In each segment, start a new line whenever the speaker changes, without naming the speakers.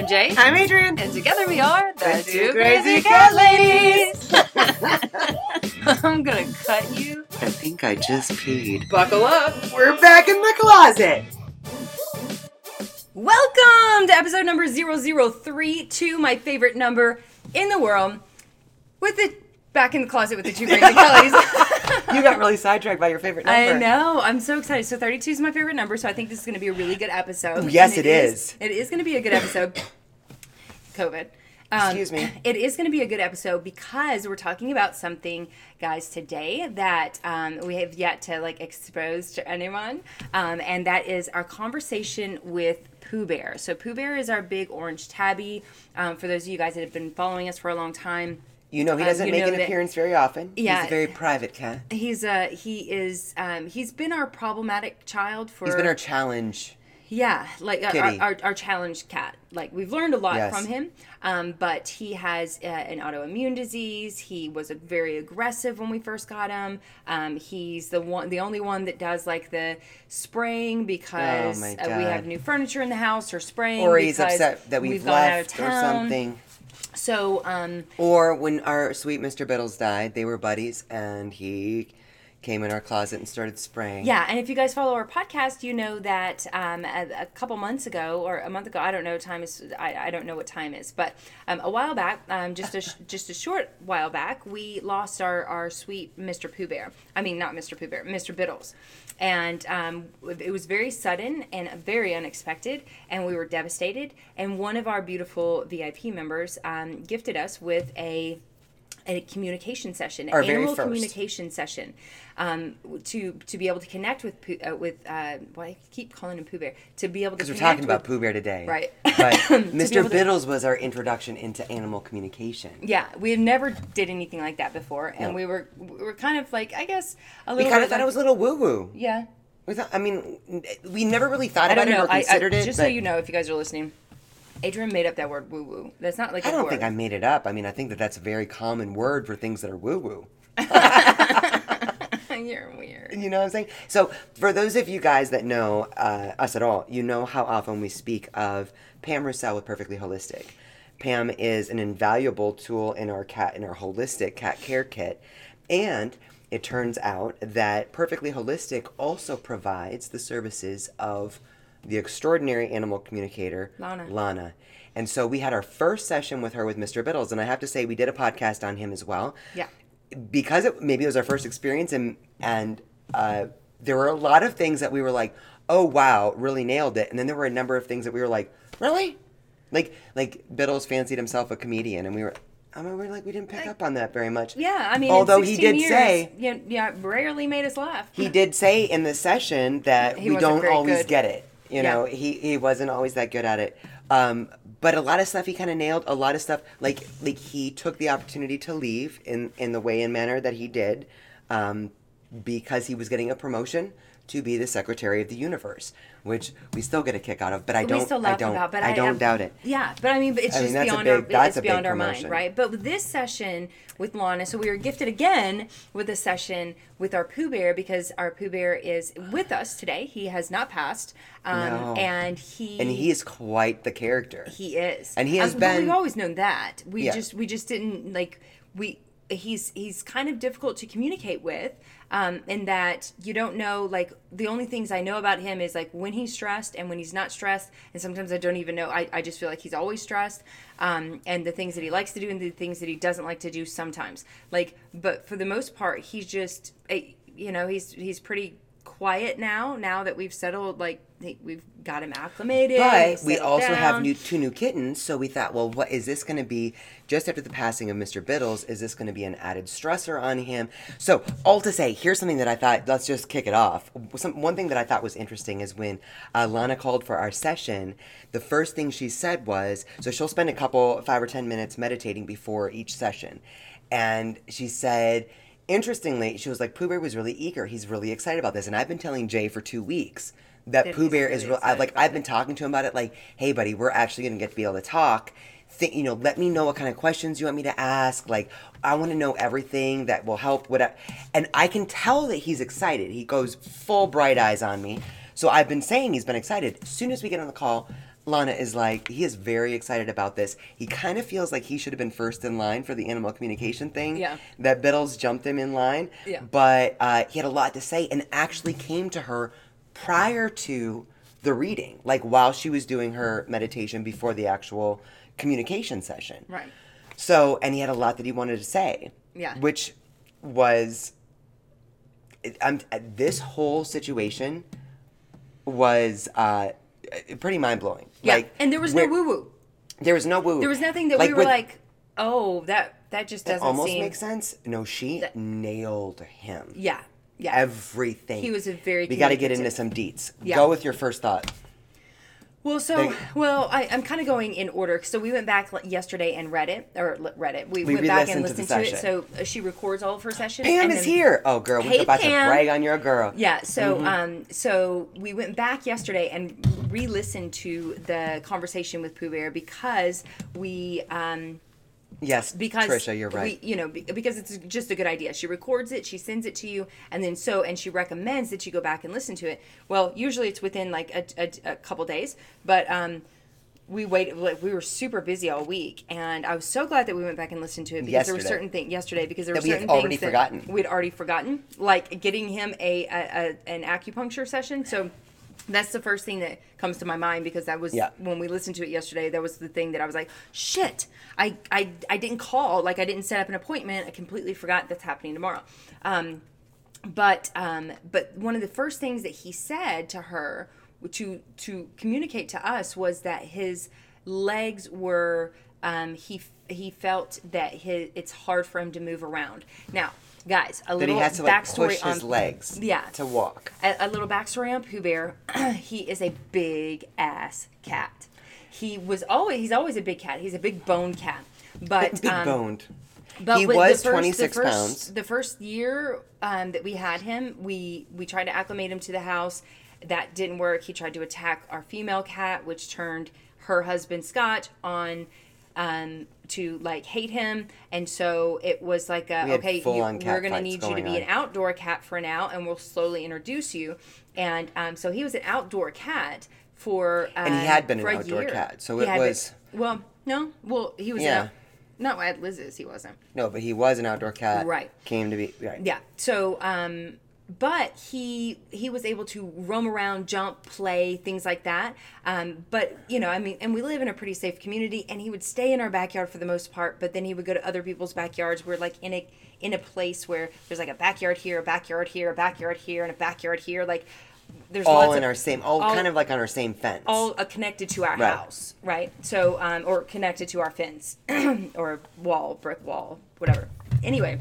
I'm Jay.
I'm Adrian.
And together we are the,
The Two Crazy Cat Ladies.
I'm gonna cut you.
I think I just peed.
Buckle up. We're back in the closet.
Welcome to episode number 0032, my favorite number in the world. With the back in the closet with the two crazy Kellys.
You got really sidetracked by your favorite number.
I know. I'm so excited. So 32 is my favorite number, so I think this is going to be a really good episode.
Yes,
And
it is.
It is going to be a good episode. COVID. Um,
Excuse me.
It is going to be a good episode because we're talking about something, guys, today that um, we have yet to like expose to anyone, um, and that is our conversation with Pooh Bear. So Pooh Bear is our big orange tabby. Um, for those of you guys that have been following us for a long time,
You know he
Um,
doesn't
you
make an
that-
appearance very often.
Yeah.
He's a very private cat.
he's uh he is um, he's been our problematic child for
He's been our challenge.
Yeah, like our, our, our challenge cat. Like we've learned a lot
Yes.
from him, um, but he has uh, an autoimmune disease. He was a very aggressive when we first got him. Um, he's the one, the only one that does like the spraying because
Oh
uh, we have new furniture in the house or spraying.
Or he's upset that we've,
we've gone out of
left or something.
So um,
Or when our sweet Mr. Biddles died, they were buddies and he came in our closet and started spraying.
Yeah, and if you guys follow our podcast, you know that um, a, a couple months ago or a month ago, I don't know time is I, I don't know what time is, but um, a while back, um, just a just a short while back, we lost our our sweet Mr. Pooh Bear. I mean, not Mr. Pooh Bear, Mr. Biddles, and um, it was very sudden and very unexpected, and we were devastated. And one of our beautiful VIP members um, gifted us with a a communication session,
Our first.
communication session, um, to to be able to connect with uh, with uh, well, I keep calling him Pooh Bear to be able to.
Because we're talking about
with-
Pooh Bear today.
Right.
But Mr.
able to-
Biddles was our introduction into animal communication.
Yeah, we had never did anything like that before, and
No.
we were we were kind of like I guess a little.
We
kind
of thought
like-
it was a little woo woo.
Yeah,
We thought, I mean, we never really thought about it or
I, I,
considered it.
just so you know, if you guys are listening, Adrian made up that word woo woo. That's not like
I
a
don't
word.
think I made it up. I mean, I think that that's a very common word for things that are woo woo.
You're weird.
You know what I'm saying? So, for those of you guys that know uh, us at all, you know how often we speak of Pam Roussel with Perfectly Holistic. Pam is an invaluable tool in our cat in our holistic cat care kit, and it turns out that Perfectly Holistic also provides the services of the extraordinary animal communicator
Lana.
Lana. And so we had our first session with her with Mr. Biddles, and I have to say we did a podcast on him as well
Yeah.
because it, maybe it was our first experience and and uh, there were a lot of things that we were like oh wow really nailed it and then there were a number of things that we were like really like like biddles fancied himself a comedian and we were I mean, we were like we didn't pick up on that very much
Yeah, I mean,
although he did
years,
say
yeah, yeah, rarely made us laugh.
he did say in the session that
He
we don't always
good.
get it. You
Yeah.
know, he, he wasn't always that good at it. Um, but a lot of stuff he kind of nailed. A lot of stuff like like he took the opportunity to leave in in the way and manner that he did, um, because he was getting a promotion to be the secretary of the universe, which we still get a kick out of. But I don't
we still
I
laugh
don't
about, but
I,
I,
don't doubt it.
Yeah, but I mean, it's
I mean,
just beyond
big-
our
that's
it's
a big
beyond our mind,
promotion.
right? But this session with Lana, so we were gifted again with a session with our Pooh Bear because our Pooh Bear is with us today. He has not passed, um,
No.
and he
And he is quite the character.
he is,
And he has
Um,
been-
We've always known that. We
Yeah.
just we just didn't like we. He's he's kind of difficult to communicate with, um, in that you don't know like the only things I know about him is like when he's stressed and when he's not stressed, and sometimes I don't even know. I, I just feel like he's always stressed, um, and the things that he likes to do and the things that he doesn't like to do sometimes. Like, but for the most part, he's just eh, you know he's he's pretty quiet now. Now that we've settled, like we've got him acclimated.
But we also have new two new kittens, so we thought, well, what is this going to be? Just after the passing of Mr. Biddles, is this going to be an added stressor on him? So, all to say, here's something that I thought. Let's just kick it off. Some one thing that I thought was interesting is when uh, Lana called for our session. The first thing she said was, so she'll spend a couple five or ten minutes meditating before each session, and she said. Interestingly, she was like, Pooh Bear was really eager. He's really excited about this. And I've been telling Jay for two weeks that,
That
Pooh Bear
really
is real. I, like, I've been talking to him about it. Like, hey, buddy, we're actually going to get to be able to talk. Think, you know, let me know what kind of questions you want me to ask. Like, I want to know everything that will help. What, and I can tell that he's excited. He goes full bright eyes on me. So I've been saying he's been excited. As soon as we get on the call, Lana is like, he is very excited about this. He kind of feels like he should have been first in line for the animal communication thing.
Yeah.
That Biddles jumped him in line.
Yeah.
But uh, he had a lot to say and actually came to her prior to the reading, like while she was doing her meditation before the actual communication session.
Right.
So, and he had a lot that he wanted to say.
Yeah.
Which was, I'm, this whole situation was uh, pretty mind blowing.
Yeah.
Like,
and there was no woo woo.
There was no woo. Woo.
There was nothing that we were
with-
like, oh, that that just doesn't
almost
seem.
makes sense. No, she nailed him.
Yeah. Yeah.
Everything.
He was a very
We got to get into some deets.
Yeah.
Go with your first thought.
Well, so
They-
well, I, I'm kind of going in order. So we went back yesterday and read it, or read it. We,
We
went back and
re-listened to
to, it. So uh, she records all of her sessions.
Pam
and
is
then-
here. Oh, girl, we're
Hey,
about
Pam.
to brag on your girl.
Yeah. So
Mm-hmm.
um, so we went back yesterday and re-listened to the conversation with Pooh Bear because we um
Yes,
because
Trisha, you're right.
We, you know, because it's just a good idea. She records it, she sends it to you, and then so and she recommends that you go back and listen to it. Well, usually it's within like a, a, a couple days, but um, we waited. Like we were super busy all week, and I was so glad that we went back and listened to it because there were certain things yesterday because there
That
were
we had
certain
already
things that
forgotten.
we'd already forgotten, like getting him a, a, a an acupuncture session. So. That's the first thing that comes to my mind because that was
Yeah.
when we listened to it yesterday. That was the thing that I was like, "Shit, I, I, I didn't call. Like I didn't set up an appointment. I completely forgot that's happening tomorrow." Um, but um, but one of the first things that he said to her to to communicate to us was that his legs were um, he he felt that his it's hard for him to move around. Now, guys, a
that
little
he has to like
backstory
push
on
his legs.
Yeah.
To walk.
a, a little backstory on Pooh Bear. he is a big ass cat. He was always he's always a big cat. He's a big boned cat. But
Big
um,
boned.
but
he
with
was
the first,
26
the first,
pounds.
The first year um, that we had him, we we tried to acclimate him to the house. That didn't work. He tried to attack our female cat, which turned her husband Scott on um, to like hate him. And so it was like, a,
We
okay, you, we're going to
fights
need you to
going
be an outdoor cat for now, and we'll slowly introduce you. And um, so he was an outdoor cat for uh,
And he had been an
a
outdoor
year.
cat, so
He
it
had been-
was-
well, no, well he was
Yeah.
yeah. No, at Liz's he wasn't.
No, but he was an outdoor cat.
Right.
Came to be right.
Yeah. So, um, but he he was able to roam around, jump, play, things like that. Um, but you know, I mean, and we live in a pretty safe community, and he would stay in our backyard for the most part. But then he would go to other people's backyards. We're like in a in a place where there's like a backyard here, a backyard here, a backyard here, and a backyard here. Like there's
All
lots
in
of,
our same, all,
all-
kind of like on our same fence.
all uh, connected to our
Right.
house, right? So, um, or connected to our fence or wall, brick wall, whatever. Anyway,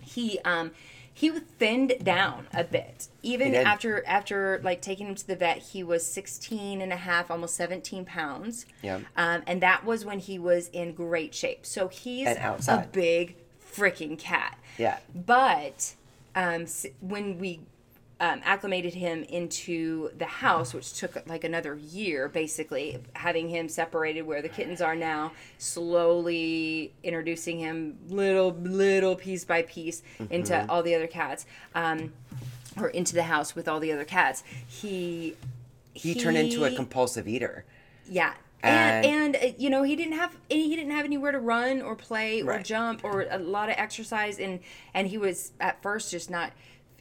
he um, he thinned down a bit. Even after after like taking him to the vet, he was 16 and a half, almost 17 pounds.
Yeah.
Um, and that was when he was in great shape. So he's a big freaking cat.
Yeah.
But um, when we um, acclimated him into the house, which took like another year, basically having him separated where the kittens are now, slowly introducing him little little piece by piece into
Mm-hmm.
all the other cats, um, or into the house with all the other cats. He
he turned into a compulsive eater.
yeah. And,
And-
and uh, you know he didn't have any, he didn't have anywhere to run or play or
Right.
jump or a lot of exercise and and he was at first just not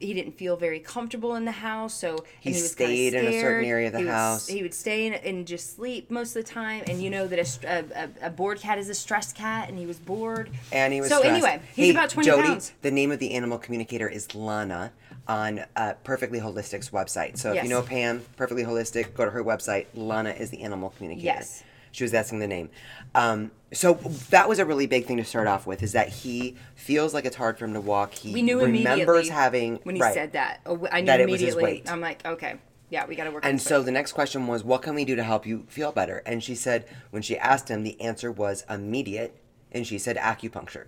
he didn't feel very comfortable in the house so
He
was kinda
stayed in a certain area of the
He was-
house.
he would stay in and just sleep most of the time and you know that a, a, a, bored cat is a stressed cat and he was bored
And he was
so
stressed.
anyway he's
Hey,
about 20
Jody,
pounds
The name of the animal communicator is Lana on uh, Perfectly Holistic's website. So if
Yes.
you know Pam, Perfectly Holistic, go to her website. Lana is the animal communicator.
Yes.
She was asking the name. Um, so that was a really big thing to start off with is that he feels like it's hard for him to walk. He
we knew
remembers having
when he
right.
said that Oh, I knew
That it was his
immediately
weight.
I'm like okay yeah we got to work on
And so the next question was, what can we do to help you feel better? And she said, when she asked him, the answer was immediate. And she said acupuncture.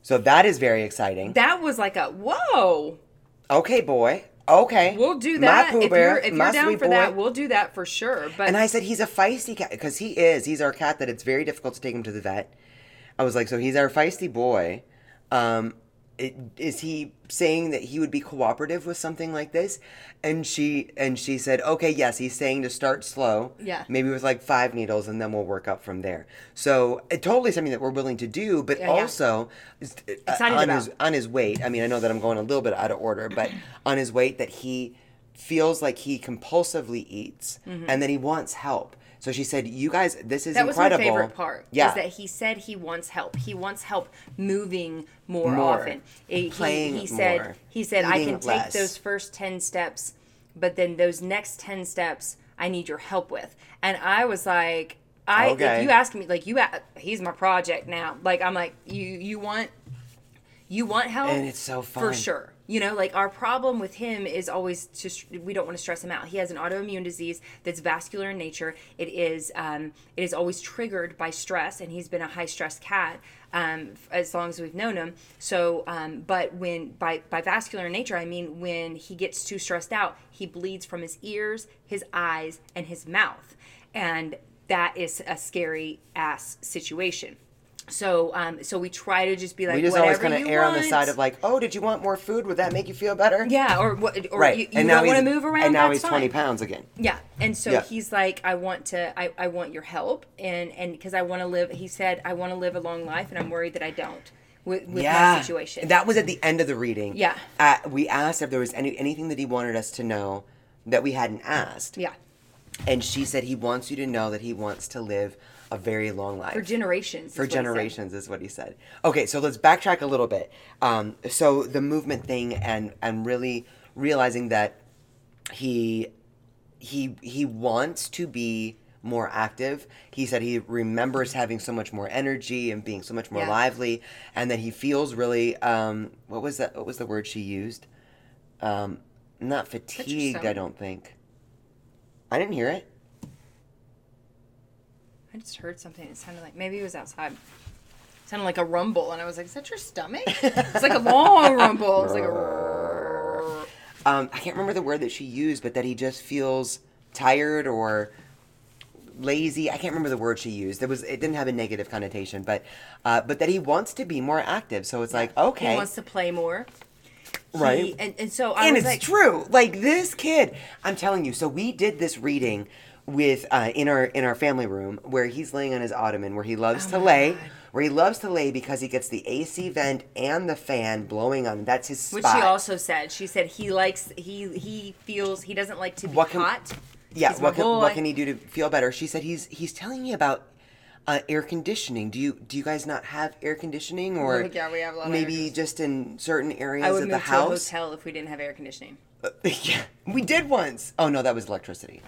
So that is very exciting.
that was like a whoa
Okay, boy. Okay.
We'll do
My
that.
Pooh
If
Bear,
you're, if
my
you're down
sweet
for
boy.
that, we'll do that for sure. But
And I said he's a feisty cat because he is. He's our cat that it's very difficult to take him to the vet. I was like, so he's our feisty boy. Um, it, is he saying that he would be cooperative with something like this and she and she said okay yes he's saying to start slow
Yeah.
maybe with like five needles and then we'll work up from there so it totally something that we're willing to do but
Yeah, yeah.
also is- uh, on
about.
his on his weight i mean i know that i'm going a little bit out of order but on his weight that he feels like he compulsively eats and that he wants help so she said you guys this is
Mm-hmm. That was my favorite part.
yeah
Is that he said he wants help. He wants help moving more,
More.
often. He,
Playing
he said
more.
he said I can take
less."
those first ten steps, but then those next ten steps I need your help with. And I was like, I
Okay.
if you ask me like you he's my project now. Like I'm like you you want you want help
And it's so fun.
for sure you know like our problem with him is always just we don't want to stress him out. He has an autoimmune disease that's vascular in nature. It is um, it is always triggered by stress and he's been a high stress cat um, as long as we've known him. So um, but when by by vascular in nature i mean when he gets too stressed out he bleeds from his ears his eyes and his mouth. And that is a scary ass situation so um so we try to just be like
we just always kind of err on the side of like, oh, did you want more food? Would that make you feel better?
Yeah, or what? Or
right.
you, you
and now
don't want to move around.
And now he's twenty pounds again.
Yeah, and so
Yeah.
he's like, I want to, I, I want your help, and and because I want to live. He said, I want to live a long life, and I'm worried that I don't with, with my situation.
That was at the end of the reading.
Yeah.
Uh, we asked if there was any anything that he wanted us to know that we hadn't asked.
yeah,
And she said he wants you to know that he wants to live a very long life.
for generations.
For generations is what he said. Okay, so let's backtrack a little bit. Um, so the movement thing and and really realizing that he he he wants to be more active. He said he remembers having so much more energy and being so much more
Yeah.
lively, and that he feels really um, what was that? What was the word she used? Um, not fatigued. I don't think. I didn't hear it.
I just heard something. It sounded like maybe it was outside. It sounded like a rumble, and I was like, "Is that your stomach?" it's like a long rumble. It's like a.
um, I can't remember the word that she used, but that he just feels tired or lazy. I can't remember the word she used. It was it didn't have a negative connotation, but uh, but that he wants to be more active. So it's like okay,
He wants to play more. He-
Right.
and, and so I
and it's
like,
true. Like this kid, I'm telling you. So we did this reading with uh, in our in our family room where he's laying on his ottoman where he loves to
Oh my
lay.
God.
Where he loves to lay because he gets the AC vent and the fan blowing on. him. That's his spot.
Which she also said. She said he likes he he feels he doesn't like to be
What can-
hot.
Yeah,
He's
what can, what can he do to feel better? She said he's he's telling me about uh, air conditioning. Do you do you guys not have air conditioning or
Yeah, we have a lot of
maybe just in certain areas
I would
of
move
the
to
house?
a hotel if we didn't have air conditioning.
yeah, we did once. Oh no, that was electricity.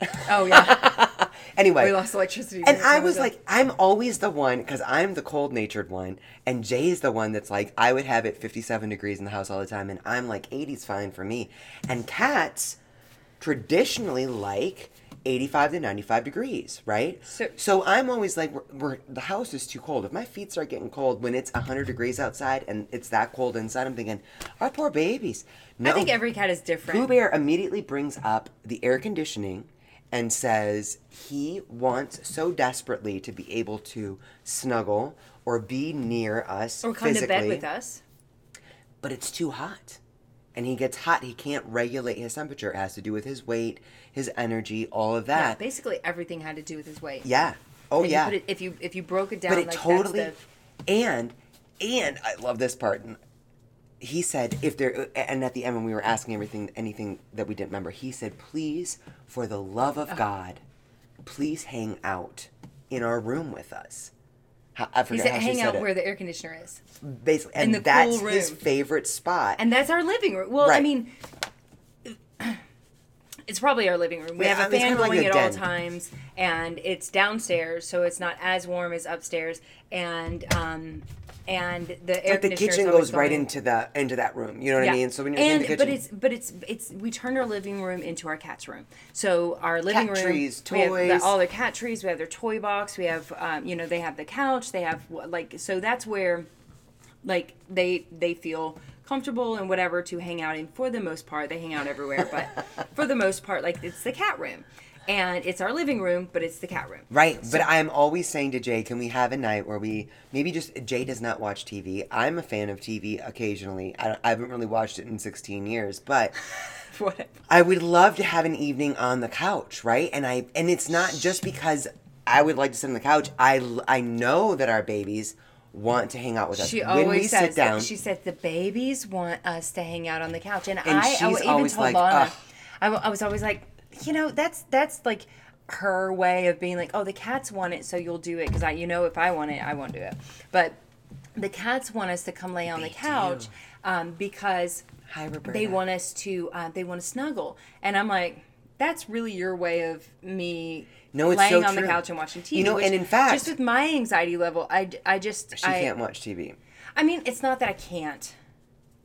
Oh yeah,
Anyway,
we lost electricity.
and I was like, I'm always the one because I'm the cold natured one, and Jay is the one that's like, I would have it 57 degrees in the house all the time, and I'm like, 80's fine for me. And cats traditionally like 85 to 95 degrees, right?
So-
I'm always like, we're, we're, the house is too cold. If my feet start getting cold when it's 100 degrees outside and it's that cold inside, I'm thinking, our poor babies. No.
I think every cat is different.
Pooh Bear immediately brings up the air conditioning and says he wants so desperately to be able to snuggle or be near us
or come
physically,
to bed with us.
but it's too hot. And he gets hot. He can't regulate his temperature. It has to do with his weight, his energy, all of that.
Yeah, basically everything had to do with his weight.
Yeah. Oh
And you
yeah.
put it- if you if you broke it down,
but it
like
totally
that's
and and I love this part. He said if there and at the end when we were asking everything anything that we didn't remember, he said, "Please, for the love of God, please hang out in our room with us." How- I
the. He
forget
said, "Hang out
it.
where the air conditioner is,"
Basically, and that's
cool
his favorite spot.
and that's our living room. Well, I mean, it's probably our living room. We
Yeah,
have a fan
kinda like
going
a
at all times, and it's downstairs, so it's not as warm as upstairs. And um, and the air
but the kitchen goes right
going.
into the into that room. You know what I mean? So when you're
and
in the kitchen,
but it's but it's it's we turned our living room into our cat's room. So our living
Cat
room,
trees,
have the-
toys.
all their cat trees. We have their toy box. We have um, you know they have the couch. They have like so that's where like they they feel comfortable and whatever to hang out in for the most part. They hang out everywhere, but for the most part, like it's the cat room. And it's our living room, but it's the cat room.
Right, but I'm always saying to Jay, can we have a night where we maybe just Jay does not watch TV. I'm a fan of TV occasionally. I, I haven't really watched it in 16 years, but
Whatever.
I would love to have an evening on the couch, right? And I and it's not just because I would like to sit on the couch. I I know that our babies want to hang out with us
She
when
always
we
says
sit down.
She said the babies want us to hang out on the couch, and,
And
I, I even
always
told
like,
Lana. I, I was always like, you know, that's that's like her way of being like, oh, the cats want it, so you'll do it because I, you know, if I want it, I won't do it. But the cats want us to come lay on the couch um, because
Hi,
they want us to uh, they want to snuggle, and I'm like. That's really your way of me
No, it's
laying
so
on the couch and watching TV.
You know, and in fact-
just with my anxiety level, I, I just
She
I,
can't watch TV.
I mean, it's not that I can't.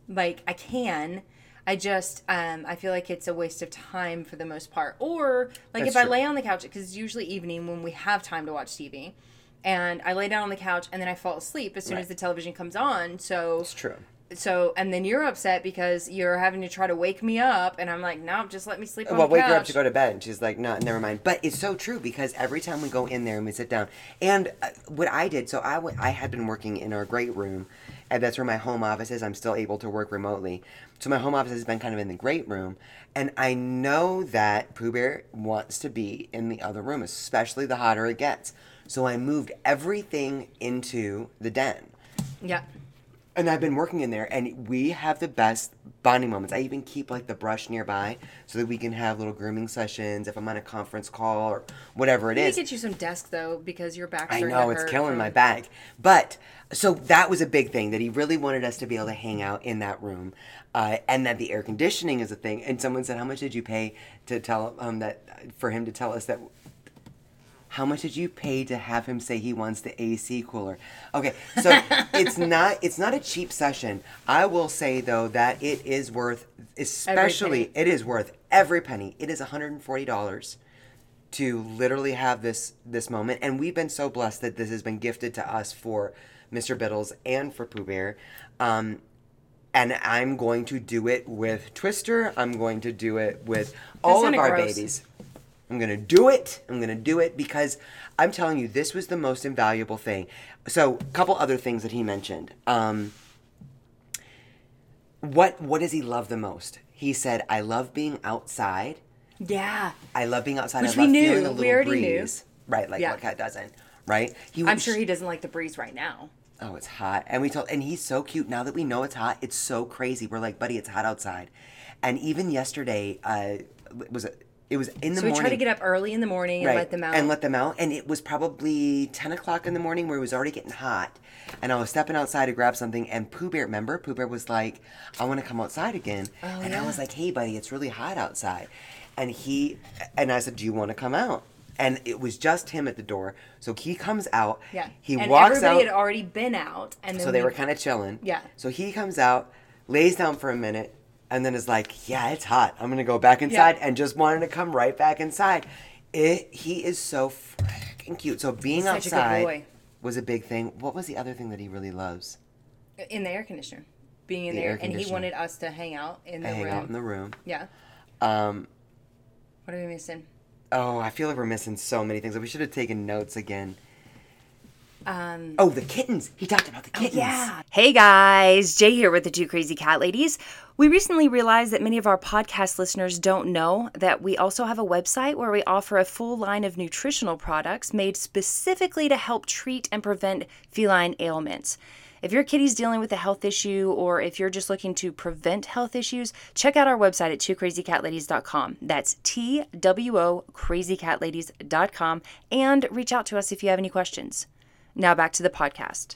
Like I can. I just um I feel like it's a waste of time for the most part. Or like
That's
if I lay on the couch because it's usually evening when we have time to watch TV. And I lay down on the couch and then I fall asleep as soon
Right.
as the television comes on. So
It's true.
so and then you're upset because you're having to try to wake me up and I'm like, nope, just let me sleep on
Well,
the
wake her up to go to bed. And she's like, no, never mind. But it's so true because every time we go in there and we sit down, and uh, what I did, so I, w- I had been working in our great room, and that's where my home office is. I'm still able to work remotely. So my home office has been kind of in the great room. And I know that Pooh Bear wants to be in the other room, especially the hotter it gets. So I moved everything into the den.
Yeah.
And I've been working in there, and we have the best bonding moments. I even keep like the brush nearby so that we can have little grooming sessions if I'm on a conference call or whatever it
Let me get you some desk though because your back's
I know it's killing
from-
my back, but so that was a big thing that he really wanted us to be able to hang out in that room, uh, and that the air conditioning is a thing. And someone said, "How much did you pay to tell um that for him to tell us that?" How much did you pay to have him say he wants the AC cooler? Okay, so it's not it's not a cheap session. I will say though that it is worth, especially it is worth every penny. It is one hundred and forty dollars to literally have this this moment and we've been so blessed that this has been gifted to us for mr biddles and for pooh bear um, and i'm going to do it with twister i'm going to do it with all of our
gross.
babies i'm going to do it i'm going to do it because i'm telling you this was the most invaluable thing so a couple other things that he mentioned um, what what does he love the most he said i love being outside
Yeah.
I love being outside.
Which
I
we
love
knew.
feeling a
We already knew.
breeze. Right, like
Yeah.
what cat doesn't. Right? He
I'm sure he doesn't like the breeze right now.
Oh, it's hot. And we told and he's so cute. Now that we know it's hot, it's so crazy. We're like, buddy, it's hot outside. And even yesterday, uh was it was in the morning.
So we try to get up early in the morning and let them out.
And let them out. And it was probably 10 o'clock in the morning where it was already getting hot. And I was stepping outside to grab something. And Pooh Bear, remember? Pooh Bear was like, I want to come outside again. Oh, and I
Oh,
was like, hey, buddy, it's really hot outside. And he, and I said, do you want to come out? And it was just him at the door. So he comes out.
yeah.
He
and
walks
everybody
out.
had already been out, and
So they
we-
were kind of chilling.
Yeah.
So he comes out, lays down for a minute, and then is like, "Yeah, it's hot. I'm gonna go back inside," and just wanted to come right back inside. It. He is so freaking cute. So being
a
outside
boy.
was a big thing. What was the other thing that he really loves?
in the air conditioner, being in
The
there, and he wanted us to hang out in the
hang
room.
out in the room.
yeah.
Um.
What are we missing?
Oh, I feel like we're missing so many things. We should have taken notes again.
Um,
Oh, the kittens. He talked about the kittens. Yeah.
Hey guys, Jay here with the Two Crazy Cat Ladies. We recently realized that many of our podcast listeners don't know that we also have a website where we offer a full line of nutritional products made specifically to help treat and prevent feline ailments. If your kitty's dealing with a health issue or if you're just looking to prevent health issues, check out our website at twocrazycatladies.com. That's T W O crazycatladies.com and reach out to us if you have any questions. Now back to the podcast.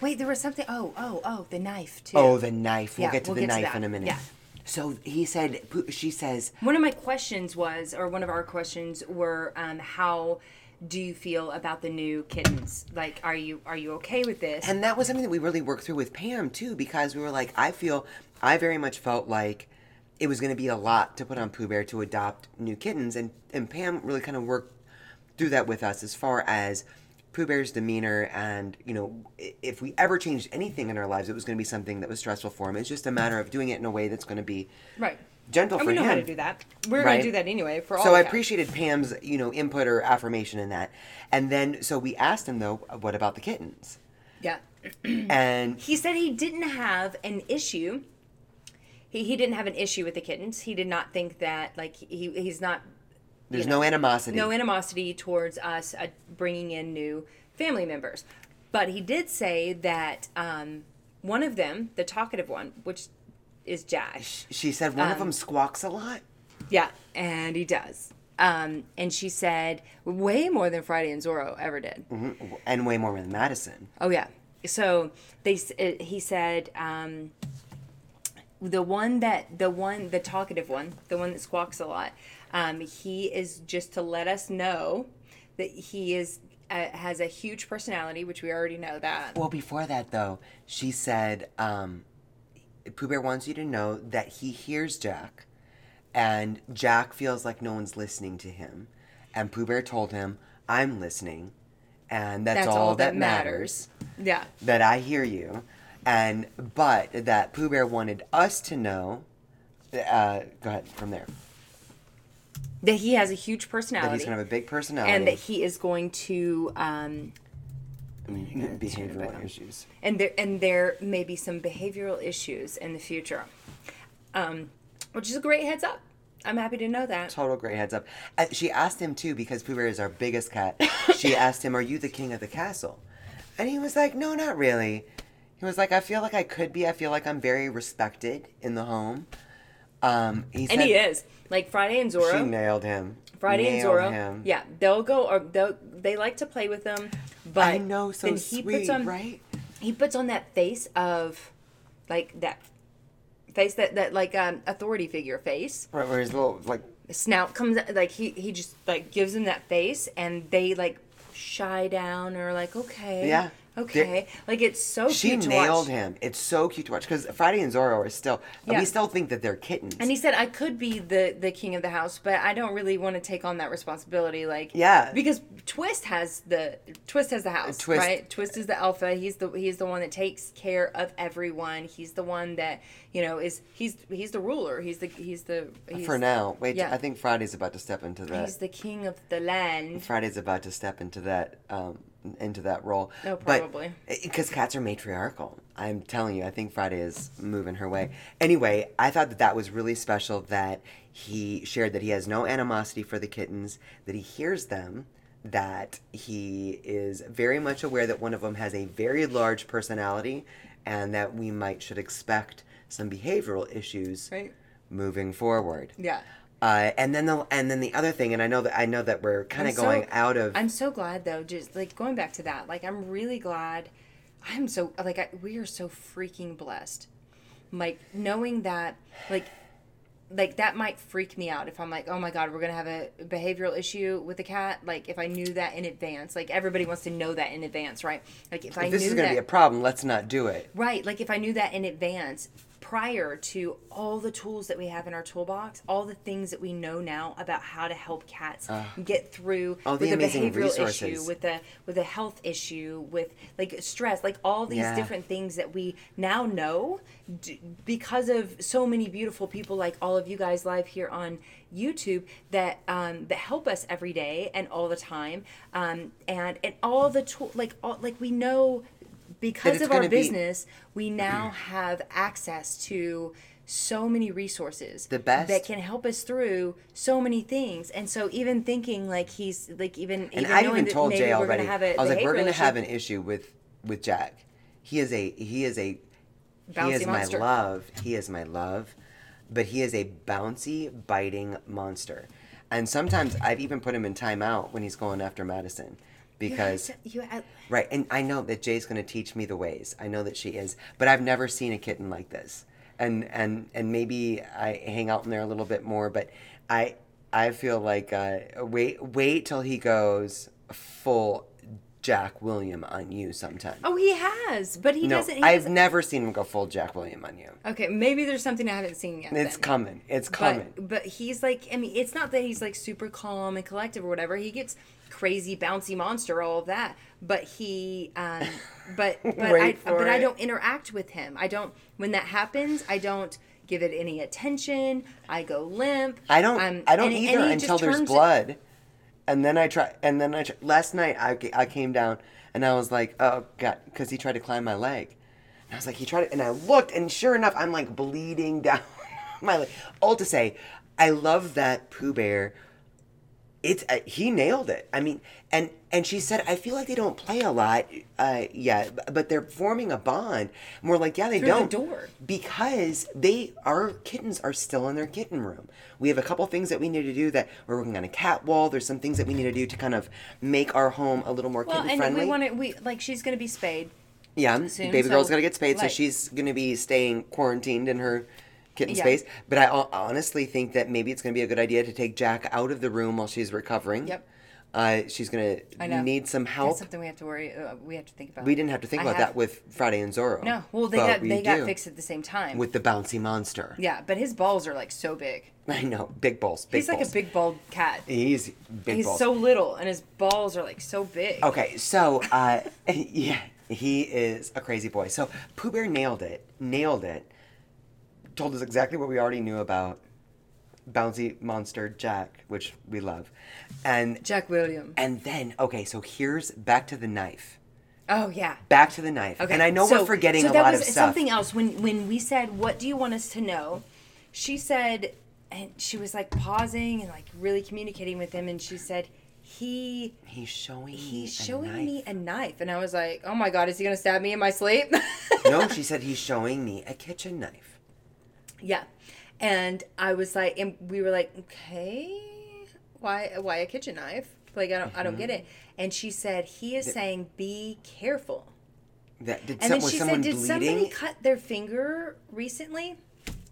Wait, there was something. Oh, oh, oh, the knife too.
Oh, the knife. We'll
Yeah,
get to
we'll
the
get to
knife
that.
in a minute.
Yeah.
So he said. She says.
One of my questions was, or one of our questions were, um, how do you feel about the new kittens? Like, are you are you okay with this?
And that was something that we really worked through with Pam too, because we were like, I feel, I very much felt like it was going to be a lot to put on Pooh Bear to adopt new kittens, and and Pam really kind of worked through that with us as far as Pooh Bear's demeanor, and you know, if we ever changed anything in our lives, it was going to be something that was stressful for him. It's just a matter of doing it in a way that's going to be
right.
gentle
And
for
we know
him.
how to do that. We're
Right.
going to do that anyway for all.
So I
cats.
appreciated Pam's, you know, input or affirmation in that. And then, so we asked him though, what about the kittens?
Yeah.
And
He said he didn't have an issue. He, he didn't have an issue with the kittens. He did not think that like he he's not
there's
you know,
no animosity.
no animosity towards us uh, bringing in new family members. But he did say that um, one of them, the talkative one, which is Jack,
she said one of
Um,
them squawks a lot.
yeah, and he does. Um, and she said way more than Friday and Zorro ever did.
Mhm. And way more than Madison.
Oh yeah. So they uh, he said um, the one that the one the talkative one, the one that squawks a lot. Um, he is just to let us know that he is uh, has a huge personality, which we already know that.
Well, before that though, she said, um, Pooh Bear wants you to know that he hears Jack, and Jack feels like no one's listening to him. And Pooh Bear told him, I'm listening, and that's, all, that, matters.
Yeah.
That I hear you. And, but that Pooh Bear wanted us to know, uh, go ahead from there,
That he has a huge personality.
that he's going to have a big personality
and that he is going to um,
and behavioral issues.
and there and there may be some behavioral issues in the future um, which is a great heads up i'm happy to know that
Total great heads up. Uh, she asked him too because Pooh Bear is our biggest cat. she asked him, "Are you the king of the castle?" And he was like, "No, not really." He was like, "I feel like I could be. I feel like I'm very respected in the home." Um, he
and he is like friday and Zorro.
She nailed him.
friday and
Nailed
zorro
him.
yeah they'll go or they'll they like to play with them but
I know, so
then he
sweet,
puts on
right?
he puts on that face of like that face that that like um authority figure face
Right, where his little like
snout comes like he he just like gives him that face and they like shy down or like okay
Yeah.
Okay like it's so
she
cute to
nailed him. It's so cute to watch because Friday and Zorro are still.
Yeah.
We still think that they're kittens.
and he said i could be the the king of the house but i don't really want to take on that responsibility like
Yeah.
because twist has the twist has the house
Twist-
right twist is the alpha he's the he's the one that takes care of everyone he's the one that you know is he's he's the ruler he's the he's the he's,
For now, wait.
yeah.
I think Friday's about to step into that.
he's the king of the land
Friday's about to step into that um, into that role.
Oh, no, probably.
Because cats are matriarchal. I'm telling you, I think Friday is moving her way. Anyway, I thought that that was really special that he shared that he has no animosity for the kittens, that he hears them, that he is very much aware that one of them has a very large personality, and that we might should expect some behavioral issues
Right.
moving forward.
yeah
Uh, and then the and then the other thing, and I know that I know that we're kind of
so-
going out of.
I'm so glad though, just like going back to that. Like I'm really glad. I'm so like I, we are so freaking blessed. Like knowing that, like, like that might freak me out if I'm like, oh my god, we're gonna have a behavioral issue with the cat. Like if I knew that in advance, like everybody wants to know that in advance, right? Like if, I
if this
knew
is going to
that,
be a problem, let's not do it.
Right. Like if I knew that in advance, prior to all the tools that we have in our toolbox, all the things that we know now about how to help cats get through with a behavioral issue, with a with a health issue, with like stress, like all these
Yeah.
different things that we now know d- because of so many beautiful people like all of you guys live here on YouTube that um, that help us every day and all the time, um, and and all the tool like all like we know because of our
gonna
business, we now have access to so many resources
The best-
that can help us through so many things. And so even thinking like he's like even
And
even
I even told Jay already.
gonna
I was like, we're going to have an issue with with Jack. He is a he is a
bouncy he
is
monster.
my love. He is my love, but he is a bouncy, biting monster. And sometimes I've even put him in timeout when he's going after Madison
You
because
to- you
Right, and I know that Jay's going to teach me the ways. I know that she is, but I've never seen a kitten like this. And and and maybe I hang out in there a little bit more, but I I feel like uh, wait wait till he goes full Jack William on you sometime.
oh, he has, but he
no,
doesn't. He
I've
doesn't-
never seen him go full Jack William on you.
Okay, maybe there's something I haven't seen yet.
It's
then.
coming. It's coming.
But, but he's like, I mean, it's not that he's like super calm and collective or whatever. He gets crazy, bouncy monster, all of that. But he, um, but but I, but I don't interact with him. I don't. When that happens, I don't. give it any attention. I go limp.
I don't.
Um,
I don't
and- and
either
he
until there's blood, and then I try. And then I try, last night I, I came down and I was like, oh god, because he tried to climb my leg. And I was like, he tried, to, and I looked, and sure enough, I'm like bleeding down my leg. All to say, I love that Pooh Bear. It's uh, he nailed it. I mean, and and she said, I feel like they don't play a lot, uh, yeah, but they're forming a bond. And we're like, yeah, they
Through
don't
door.
because they our kittens are still in their kitten room. We have a couple things that we need to do that we're working on a cat wall. There's some things that we need to do to kind of make our home a little more
Well,
kitten
and
friendly.
we want to. We like she's gonna be spayed.
yeah,
soon,
baby
so,
girl's to get spayed, so she's going to be staying quarantined in her kitten
Yeah.
space. But I honestly think that maybe it's going to be a good idea to take Jack out of the room while she's recovering.
Yep.
Uh, she's
gonna
need some
That's
help.
something we have to worry. Uh, we have to think about.
We didn't have to think
I
about
have-
that with Friday and Zorro.
No, well they got
we
they got fixed at the same time.
with the bouncy monster.
yeah, but his balls are like so big.
I know, big balls. Big
He's like a big bald cat.
He's big
He's
balls.
so little, and his balls are like so big.
Okay, so uh, yeah, he is a crazy boy. So Pooh Bear nailed it, nailed it. Told us exactly what we already knew about bouncy monster Jack, which we love, and
Jack William.
and then okay, so here's back to the knife.
Oh yeah.
Back to the knife.
Okay.
And I know
so-
we're forgetting
so
a lot of stuff.
Something else when when we said, "What do you want us to know?" She said, and she was like pausing and like really communicating with him, and she said, "He
He's showing me.
he's
a
showing
knife.
me a knife," and I was like, "Oh my god, is he gonna stab me in my sleep?"
no, she said he's showing me a kitchen knife.
Yeah. And I was like, and we were like, okay, why, why a kitchen knife? Like, I don't, I don't get
Mm-hmm.
it. And she said, he is saying, be careful.
That did
And
some,
then she said, did
bleeding?
somebody cut their finger recently?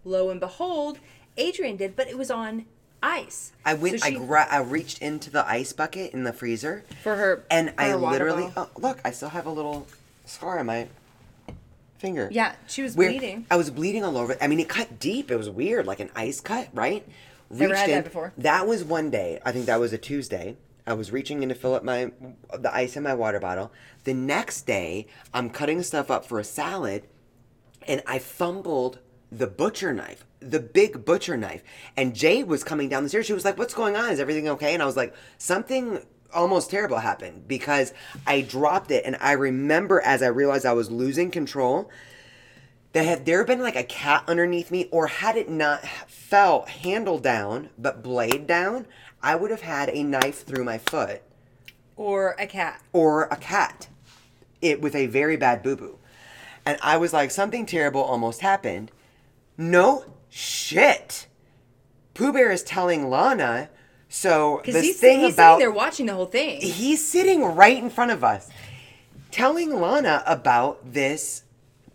Lo and behold, Adrian did, but it was on ice.
I went.
So
I gra- I reached into the ice bucket in the freezer,
for her,
and
for
I
her
literally oh, look. I still have a little scar on my finger.
Yeah, she was
Where-
bleeding.
I was bleeding all over. I mean, it cut deep. It was weird, like an ice cut, right?
Never had that before.
That was one day. I think that was a Tuesday. I was reaching in to fill up my the ice in my water bottle. The next day, I'm cutting stuff up for a salad, and I fumbled the butcher knife, the big butcher knife. And Jade was coming down the stairs. She was like, "What's going on? Is everything okay?" And I was like, "Something." Almost terrible happened because I dropped it, and I remember as I realized I was losing control, that had there been like a cat underneath me, or had it not fell handle down but blade down, I would have had a knife through my foot
or a cat.
or a cat it with a very bad boo boo. And I was like, something terrible almost happened. No shit. Pooh Bear is telling Lana. So this
he's,
thing
he's
about
sitting there watching the whole thing.
he's sitting right in front of us, telling Lana about this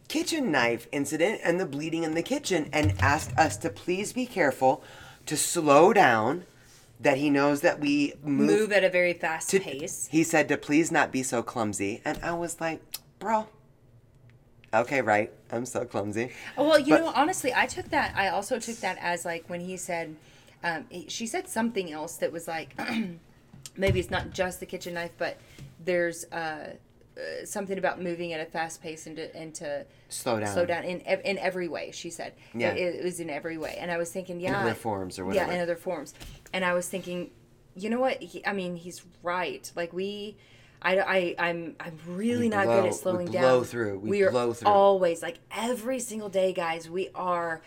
kitchen knife incident and the bleeding in the kitchen, and asked us to please be careful, to slow down. That he knows that we move,
Move at a very fast
to,
pace.
He said to please not be so clumsy, and I was like, bro. Okay, right. I'm so clumsy.
Well, you
But-
know, honestly, I took that. I also took that as like when he said, um, he- she said something else that was like, maybe it's not just the kitchen knife, but there's uh, uh, something about moving at a fast pace and to, and to
Slow down.
slow down in ev- in every way. She said,
Yeah.
it, it was in every way, and I was thinking, yeah, in
other forms or
yeah, in other forms, and I was thinking, you know what? He, I mean, he's right. Like we. I, I, I'm I'm really
We
not
blow-
good at slowing down.
blow
down.
through. We
We are
through.
always like every single day, guys. We are.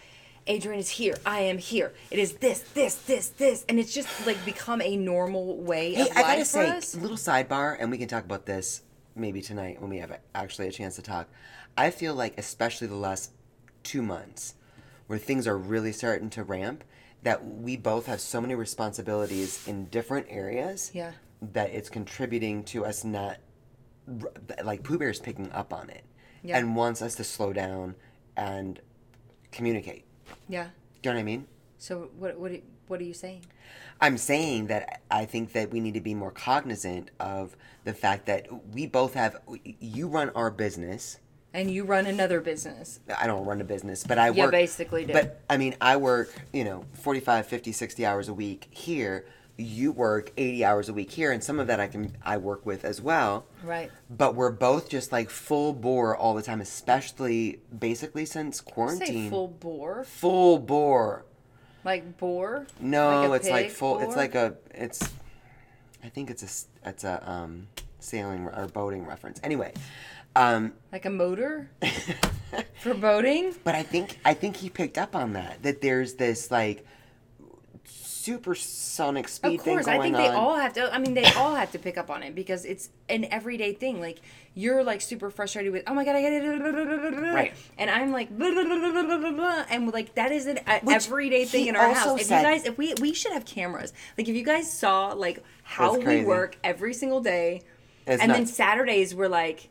Adrian is here. I am here. It is this, this, this, this, and it's just like become a normal way
Hey,
of
I
life
gotta
for
say,
us.
little sidebar, and we can talk about this maybe tonight when we have actually a chance to talk. I feel like, especially the last two months, where things are really starting to ramp, that we both have so many responsibilities in different areas.
Yeah.
That it's contributing to us not, like Pooh Bear's picking up on it,
Yeah.
and wants us to slow down and communicate.
Yeah.
Do you know what I mean?
So what what what are you saying?
I'm saying that I think that we need to be more cognizant of the fact that we both have. You run our business.
And you run another business.
I don't run a business, but I
You
work.
basically do.
But I mean, I work, you know, 45, 50, 60 hours a week here, you work 80 hours a week here and some of that I can I work with as well.
Right.
But we're both just like full bore all the time, especially basically since
Say
quarantine.
full bore,
full bore.
like bore.
No,
Like
it's like full. It's like a. It's. I think it's a It's a um, sailing or boating reference. Anyway, um,
like a motor for boating.
but I think I think he picked up on that. That there's this like supersonic speed
Of course,
thing
I think they
on.
all have to. I mean, they all have to pick up on it because it's an everyday thing. Like you're like super frustrated with, oh my god, I got it,
Right.
And I'm like, blah, blah, blah, and like that is an
Which
everyday thing in our house. If you guys, if we we should have cameras. Like if you guys saw like how we work every single day,
It's
and then. Saturdays we're like,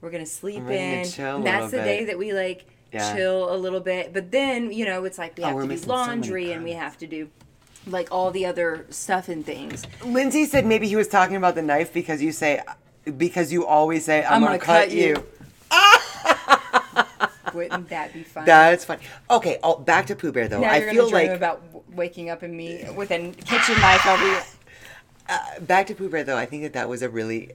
we're gonna sleep
We're
in.
chill a
and that's the
little
day that we like.
Yeah.
Chill a little bit, but then you know it's like we
Oh,
have to do
missing so
laundry and we have to do like all the other stuff and things.
Lindsay said maybe he was talking about the knife because you say because you always say I'm,
I'm
gonna,
gonna
cut,
cut
you.
you. Wouldn't that be fun?
That's funny. Okay, oh, back to Pooh Bear though.
now
I
you're
feel like
about waking up and me with a kitchen knife over you.
Uh, back to Pooh Bear though, I think that that was a really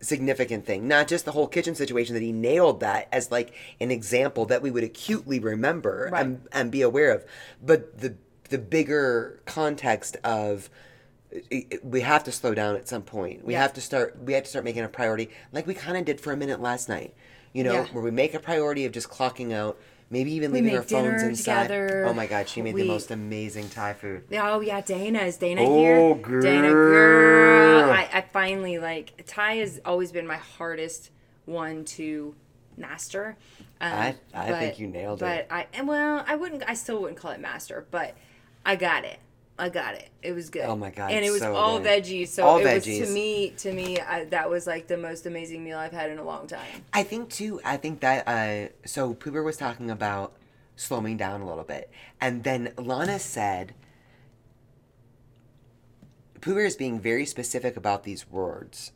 significant thing. Not just the whole kitchen situation that he nailed that as like an example that we would acutely remember
Right.
and, and be aware of, but the the bigger context of we have to slow down at some point. We
Yeah.
have to start. We have to start making a priority, like we kind of did for a minute last night. You know,
Yeah.
where we make a priority of just clocking out. Maybe even leaving our phones inside.
together.
Oh my God, she made
We-
the most amazing Thai food.
Oh yeah, Dana is Dana
Oh,
here. Dana
girl.
girl. I, I finally like Thai has always been my hardest one to master. Um,
I- I think you nailed
but
it.
But I and well, I wouldn't. I still wouldn't call it master, but I got it. I got it. It was good.
Oh my God,
And it was
so
all
good.
veggies, so
All
it was
veggies.
to me. To me, I, that was like the most amazing meal I've had in a long time.
I think too. I think that uh, so Pooh Bear was talking about slowing down a little bit, and then Lana said, Pooh Bear is being very specific about these words,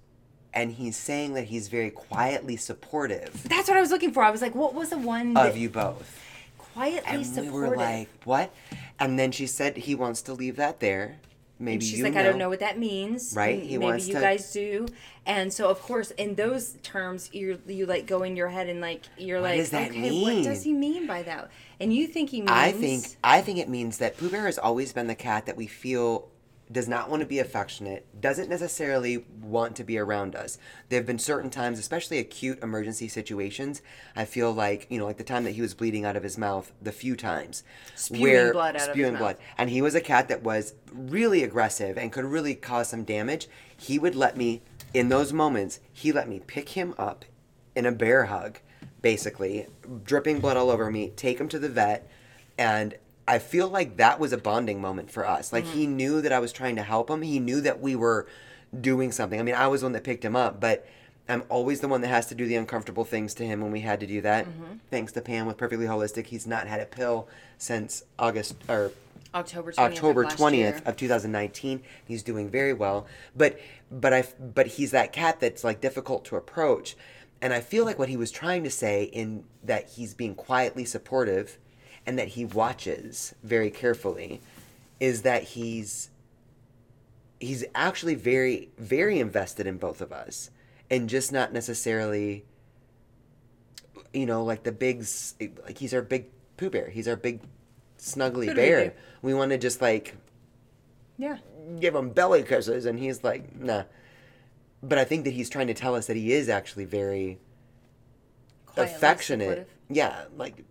and he's saying that he's very quietly supportive
That's what I was looking for. I was like, what was the one that
of you both.
Quietly
And we were like, what? And then she said he wants to leave that there. Maybe
And she's like,
know.
I don't know what that means.
Right, he
Maybe
wants
you
to-
guys do. And so, of course, in those terms, you you like go in your head and like you're
What
like,
does that
okay, what does he
mean?
mean by that? And you think he means?
I think I think it means that Pooh Bear has always been the cat that we feel does not want to be affectionate, doesn't necessarily want to be around us. There have been certain times, especially acute emergency situations, I feel like, you know, like the time that he was bleeding out of his mouth, the few times.
Spewing blood out of his
spewing
mouth.
blood. And he was a cat that was really aggressive and could really cause some damage. He would let me in those moments, he let me pick him up in a bear hug, basically, dripping blood all over me, take him to the vet, and I feel like that was a bonding moment for us. Like he knew that I was trying to help him. He knew that we were doing something. I mean, I was the one that picked him up, but I'm always the one that has to do the uncomfortable things to him when we had to do that. Thanks to Pam with Perfectly Holistic, he's not had a pill since August or
October 20th
October
of
twentieth
year.
of two thousand nineteen. He's doing very well, but but I but he's that cat that's like difficult to approach, and I feel like what he was trying to say in that he's being quietly supportive, and that he watches very carefully, is that he's he's actually very very invested in both of us, and just not necessarily. You know, like the big, like he's our big Pooh Bear. He's our big, snuggly bear.
bear.
We want to just like
Yeah.
give him belly kisses, and he's like, nah. But I think that he's trying to tell us that he is actually very
Quietly
affectionate.
supportive.
Yeah, like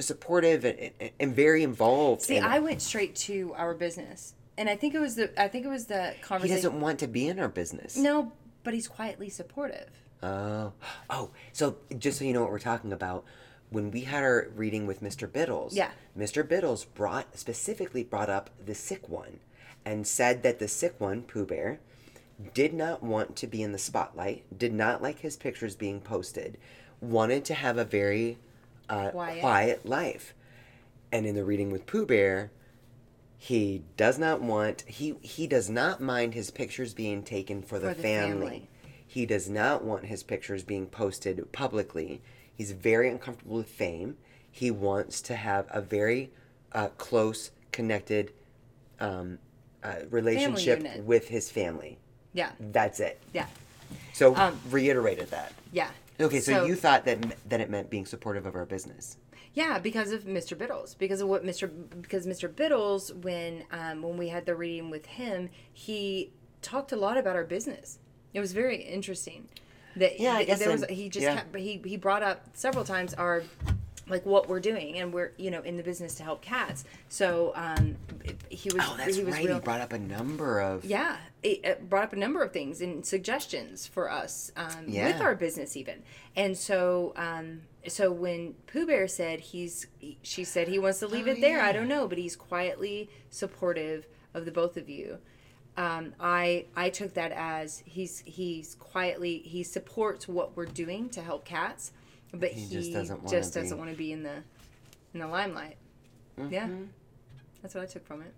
supportive and, and, and very involved.
See. I went straight to our business, and I think it was the I think it was the conversation.
he doesn't want to be in our business.
No, but he's quietly supportive.
Oh, oh. So just so you know what we're talking about, when we had our reading with Mr. Biddles,
Yeah.
Mr. Biddles brought specifically brought up the sick one, and said that the sick one, Pooh Bear, did not want to be in the spotlight, did not like his pictures being posted, wanted to have a very uh,
Quiet.
quiet life, and in the reading with Pooh Bear. He does not want he he does not mind his pictures being taken for the,
For the
family.
family.
He does not want his pictures being posted publicly. He's very uncomfortable with fame. He wants to have a very uh, close, connected um, uh, relationship with his family.
Yeah.
That's it.
Yeah.
So
Um,
reiterated that.
Yeah.
Okay, so, you thought that that it meant being supportive of our business.
Yeah, because of Mr. Biddles. Because of what Mr. Because Mr. Biddles, when um, when we had the reading with him, he talked a lot about our business. It was very interesting. That
Yeah, I guess
there was he just
yeah.
kept, he he brought up several times our like what we're doing and we're you know in the business to help cats. So um, he was
Oh, that's
he was
right.
real.
He brought up a number of.
Yeah, it, brought up a number of things and suggestions for us um, with our business even. And so, um, so when Pooh Bear said he's, she said he wants to leave
Oh,
it there. I don't know, but he's quietly supportive of the both of you. Um, I I took that as he's he's quietly he supports what we're doing to help cats, but he,
just doesn't
just doesn't want to be in the in the limelight. Yeah, that's what I took from it.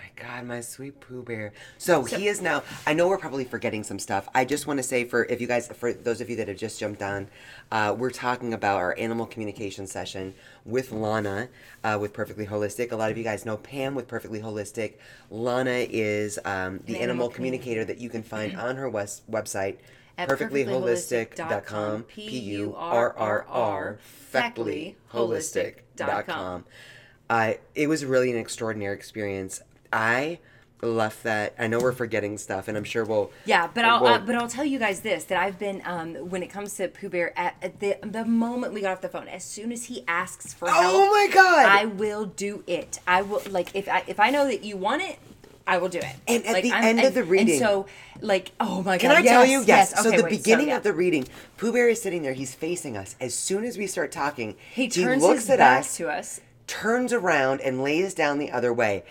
My God, my sweet Pooh Bear. So, he is now. I know we're probably forgetting some stuff. I just want to say for if you guys, for those of you that have just jumped on, uh, we're talking about our animal communication session with Lana uh, with Perfectly Holistic. A lot of you guys know Pam with Perfectly Holistic. Lana is um, the animal,
animal
communicator that you can find on her wes- website.
At
perfectlyholistic.com p u r r r factlyholistic.com uh, it was really an extraordinary experience i left that i know we're forgetting stuff and i'm sure we'll
Yeah, but I'll
we'll-
uh, but I'll tell you guys this that I've been um when it comes to Pooh Bear at, at the the moment we got off the phone, as soon as he asks for help,
oh my god
I will do it. I will like if I if I know that you want it, I will do it.
And at
Like,
the
I'm-
end of the reading-
and so like oh my god,
can I tell you? Yes. so
okay,
the
wait,
beginning
yeah.
of the reading, Pooh Bear is sitting there. He's facing us. As soon as we start talking,
he turns
looks
his
at
back
us,
to us.
turns around, and lays down the other way,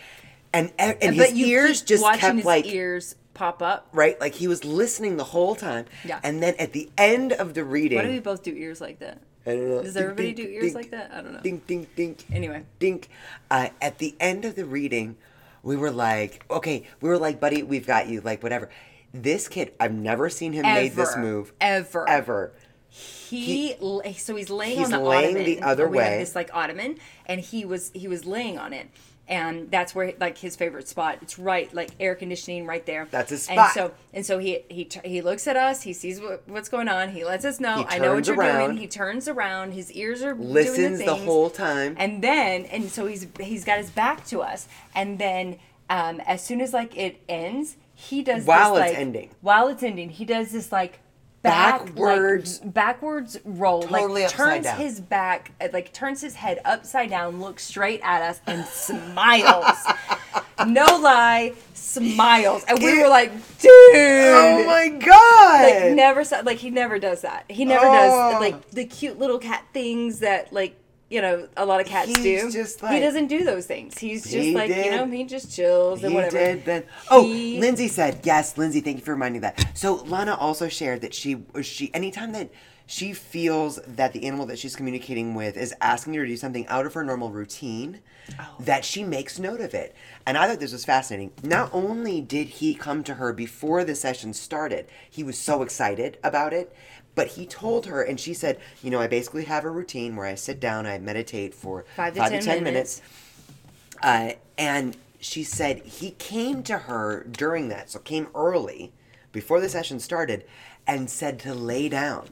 and and, his ears just
watching
kept
his
like
ears pop up.
right, like he was listening the whole time.
Yeah.
And then at the end of the reading,
Why do we both do ears like that?
I don't know,
Does
ding,
everybody
ding,
do ears
ding,
like that? I don't know.
Ding ding ding.
Anyway.
dink. Uh, at the end of the reading, we were like, okay, we were like, buddy, we've got you, like whatever. This kid, I've never seen him made this move
Ever.
ever.
he, la- so he's laying
he's
on the
laying
ottoman.
the other way.
this like ottoman, and he was he was laying on it, and that's where like his favorite spot. It's right like air conditioning right there.
That's his spot.
And so and so he he he looks at us. He sees what, what's going on. He lets us know. I know what you're
around.
doing. He turns around. His ears are doing
Listens
the,
the
things.
whole time.
And then and so he's he's got his back to us, and then um, as soon as like it ends, he does
While
this,
it's
like-
ending.
While it's ending, he does this like. Back,
Backwards-
like, backwards roll,
Totally
like turns
down.
his back, like turns his head upside down, looks straight at us, and smiles. no lie, smiles, and we were like, dude.
Oh my god!
Like never like he never does that. He never
Oh.
does like the cute little cat things that like you know a lot of cats
He's
do.
just
he doesn't do those things. He's just like you know he just chills and
He
whatever.
did. Oh,
He-
Lindsay said yes. Lindsay, thank you for reminding that. So Lana also shared that she she anytime that she feels that the animal that she's communicating with is asking her to do something out of her normal routine,
Oh.
that she makes note of it. And I thought this was fascinating. Not only did he come to her before the session started, he was so excited about it. But he told her, and she said, "You know, I basically have a routine where I sit down, I meditate for
Five to 10 minutes.
uh, and she said he came to her during that, so came early before the session started, and said to lay down.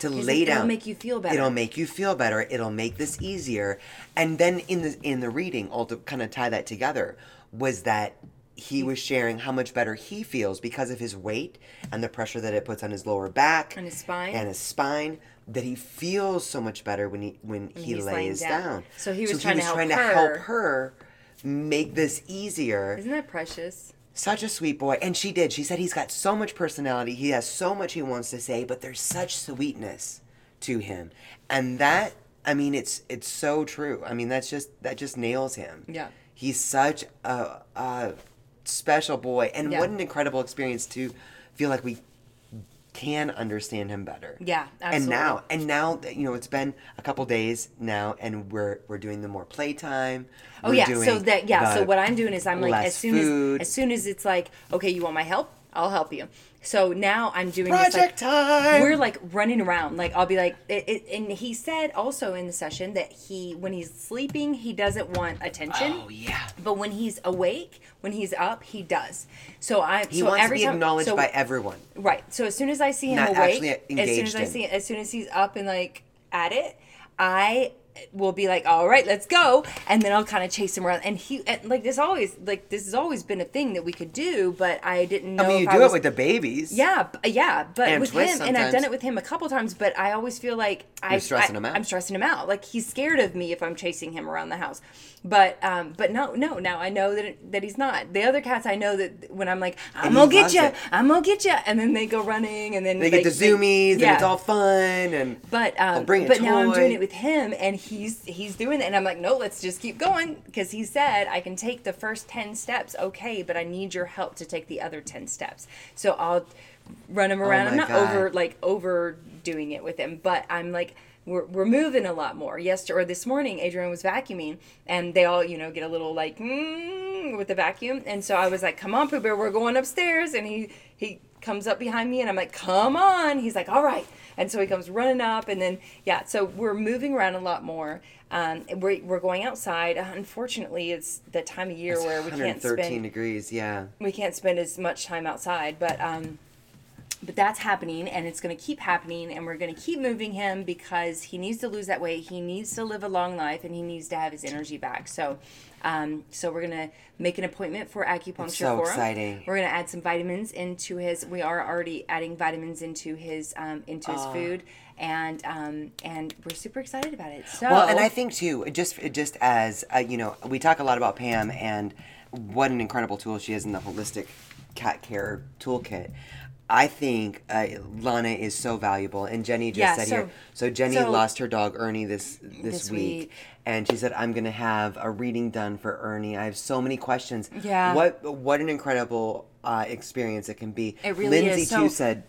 To
He's
lay
like, "It'll
down.
make you feel better."
It'll make you feel better. It'll make this easier. And then in the in the reading, all to kind of tie that together, was that he was sharing how much better he feels because of his weight and the pressure that it puts on his lower back
And his spine.
and his spine. That he feels so much better when he when, he lays
down.
down.
So he was trying to help
help
her.
her make this easier.
Isn't that precious?
Such a sweet boy. And she did. She said he's got so much personality. He has so much he wants to say, but there's such sweetness to him. And that I mean it's it's so true. I mean that's just that just nails him.
Yeah.
He's such a, a special boy. And
Yeah.
what an incredible experience to feel like we can understand him better.
Yeah, absolutely.
And now, and now, that, you know, it's been a couple days now, and we're we're doing the more playtime.
Oh
We're
yeah, so that yeah, so what I'm doing is I'm like as soon
food.
as as soon as it's like okay, you want my help? I'll help you. So now I'm doing this, like,
Project time.
we're like running around like i'll be like it, it, and he said also in the session that he when he's sleeping he doesn't want attention
oh yeah.
but when he's awake when he's up he does so i
He
so
wants to be
time
acknowledged
so,
by everyone.
right so as soon as i see him
Not
awake
actually
as soon as i see as soon as he's up and like at it i will be like all right let's go and then i'll kind of chase him around and he and like this always like this has always been a thing that we could do but i didn't know
I mean, you do
I was,
it with the babies.
yeah, yeah, but
And
with him, and I've done it with him a couple times, but I always feel like I,
You're stressing
I,
him out.
I'm stressing him out. Like he's scared of me if I'm chasing him around the house. But um, but no, no. Now I know that it, that he's not. The other cats, I know that when I'm like, I'm gonna get
loves
you. I'm gonna get you, and then they go running, and then
They get the zoomies, and it's all fun, and
But um,
bring
but now I'm doing it with him, and he's he's doing it, and I'm like, no, let's just keep going because he said I can take the first ten steps, okay, but I need your help to take the other ten steps. So I'll run him around. I'm
Oh
not
God.
over like overdoing it with him, but I'm like. We're, we're moving a lot more. Yesterday or this morning, Adrian was vacuuming, and they all, you know, get a little like mm, with the vacuum. And so I was like, "Come on, Pooh Bear, we're going upstairs." And he he comes up behind me, and I'm like, "Come on!" He's like, "All right." And so he comes running up, and then yeah, so we're moving around a lot more. Um, we're we're going outside. Unfortunately, it's the time of year where we can't
113
spend
degrees. Yeah.
we can't spend as much time outside but um but that's happening and it's going to keep happening and we're going to keep moving him because he needs to lose that weight he needs to live a long life and he needs to have his energy back so um, so we're to make an appointment for acupuncture
so
for him
exciting.
we're to add some vitamins into his we are already adding vitamins into his um, into his food and um, and we're super excited about it so
Well, and I think too, just just as uh, you know, we talk a lot about Pam and what an incredible tool she is in the holistic cat care toolkit. I think uh, Lana is so valuable, and Jenny just
Yeah,
said
so-
here. So Jenny
so-
lost her dog Ernie this this,
This
week,
week.
and she said, "I'm going to have a reading done for Ernie. I have so many questions.
Yeah.
what what an incredible uh, experience it can be.
It really
Lindsay
is.
too
So-
said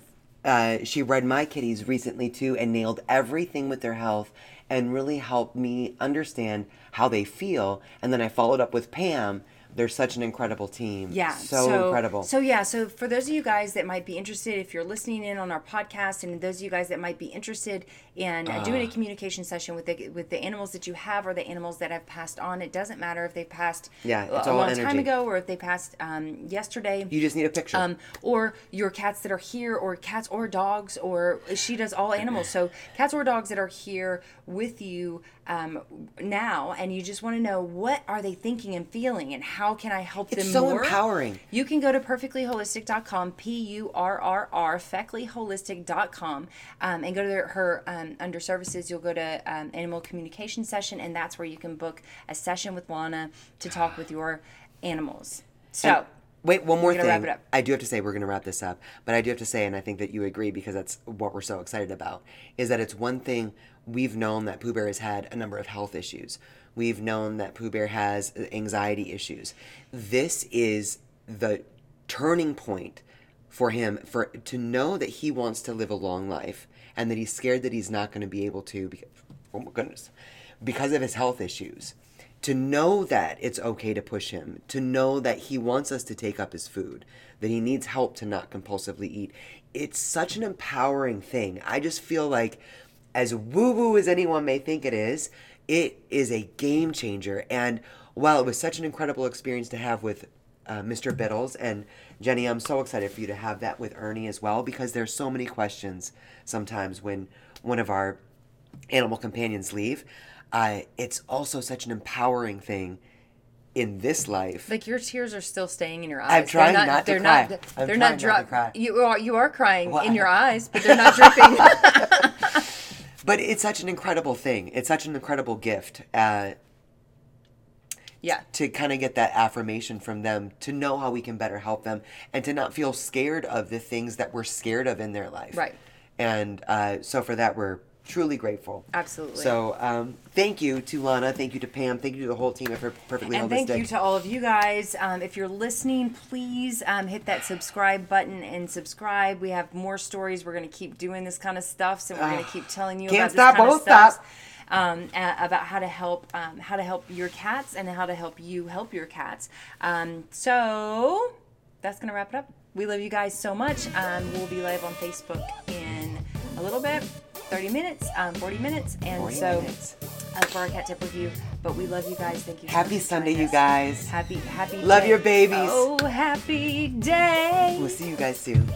uh, she read my kitties recently too and nailed everything with their health and really helped me understand how they feel. And then I followed up with Pam. They're such an incredible team.
Yeah,
so, incredible.
So yeah, so for those of you guys that might be interested, if you're listening in on our podcast, and those of you guys that might be interested in uh, doing a communication session with the with the animals that you have or the animals that have passed on, it doesn't matter if they passed
Yeah, it's
a
all
long time ago or if they passed um, yesterday.
you just need a picture.
Um, or your cats that are here, or cats or dogs, or she does all animals. So cats or dogs that are here with you um, now, and you just want to know what are they thinking and feeling, and how can I help
It's
them
so
more?
empowering.
You can go to perfectlyholistic.com, P U R R R, feckleyholistic.com, um, and go to their, her um, under services. You'll go to um, animal communication session, and that's where you can book a session with Lana to talk with your animals. So.
Wait, one more thing.
wrap it up.
I do have to say we're going to wrap this up, but I do have to say, and I think that you agree because that's what we're so excited about, is that it's one thing we've known that Pooh Bear has had a number of health issues. We've known that Pooh Bear has uh, anxiety issues. This is the turning point for him for to know that he wants to live a long life and that he's scared that he's not going to be able to because, oh my goodness because of his health issues to know that it's okay to push him to know that he wants us to take up his food that he needs help to not compulsively eat it's such an empowering thing i just feel like as woo woo as anyone may think it is it is a game changer and while it was such an incredible experience to have with uh, Mr. Biddles and Jenny, I'm so excited for you to have that with Ernie as well because there's so many questions sometimes when one of our animal companions leave. Uh, it's also such an empowering thing in this life.
Like your tears are still staying in your eyes.
I'm trying
they're
not to
they're
cry.
Not,
I'm
they're not
not to cry.
You are you are crying
Well,
in your eyes, but they're not dripping.
But it's such an incredible thing. It's such an incredible gift uh,
yeah.
to kind of get that affirmation from them, to know how we can better help them, and to not feel scared of the things that we're scared of in their life.
Right.
And uh, so for that, we're truly grateful.
Absolutely.
So um, thank you to Lana. Thank you to Pam. Thank you to the whole team at Per- Perfectly
And thank you to all of you guys. Um, if you're listening, please um, hit that subscribe button and subscribe. We have more stories. We're going to keep doing this kind of stuff, so we're going to keep telling you about
stop,
this kind of stuff.
stop.
Um, a- about how to help um, how to help your cats and how to help you help your cats. Um, so that's gonna wrap it up. we love you guys so much. Um, we'll be live on Facebook in a little bit, 30 minutes, um, 40 minutes, and
40
so
minutes.
Uh, for our cat tip review. But we love you guys. Thank you. so
Happy Sunday, you guys.
Happy happy.
Love
day.
your babies.
Oh, happy day.
We'll see you guys soon.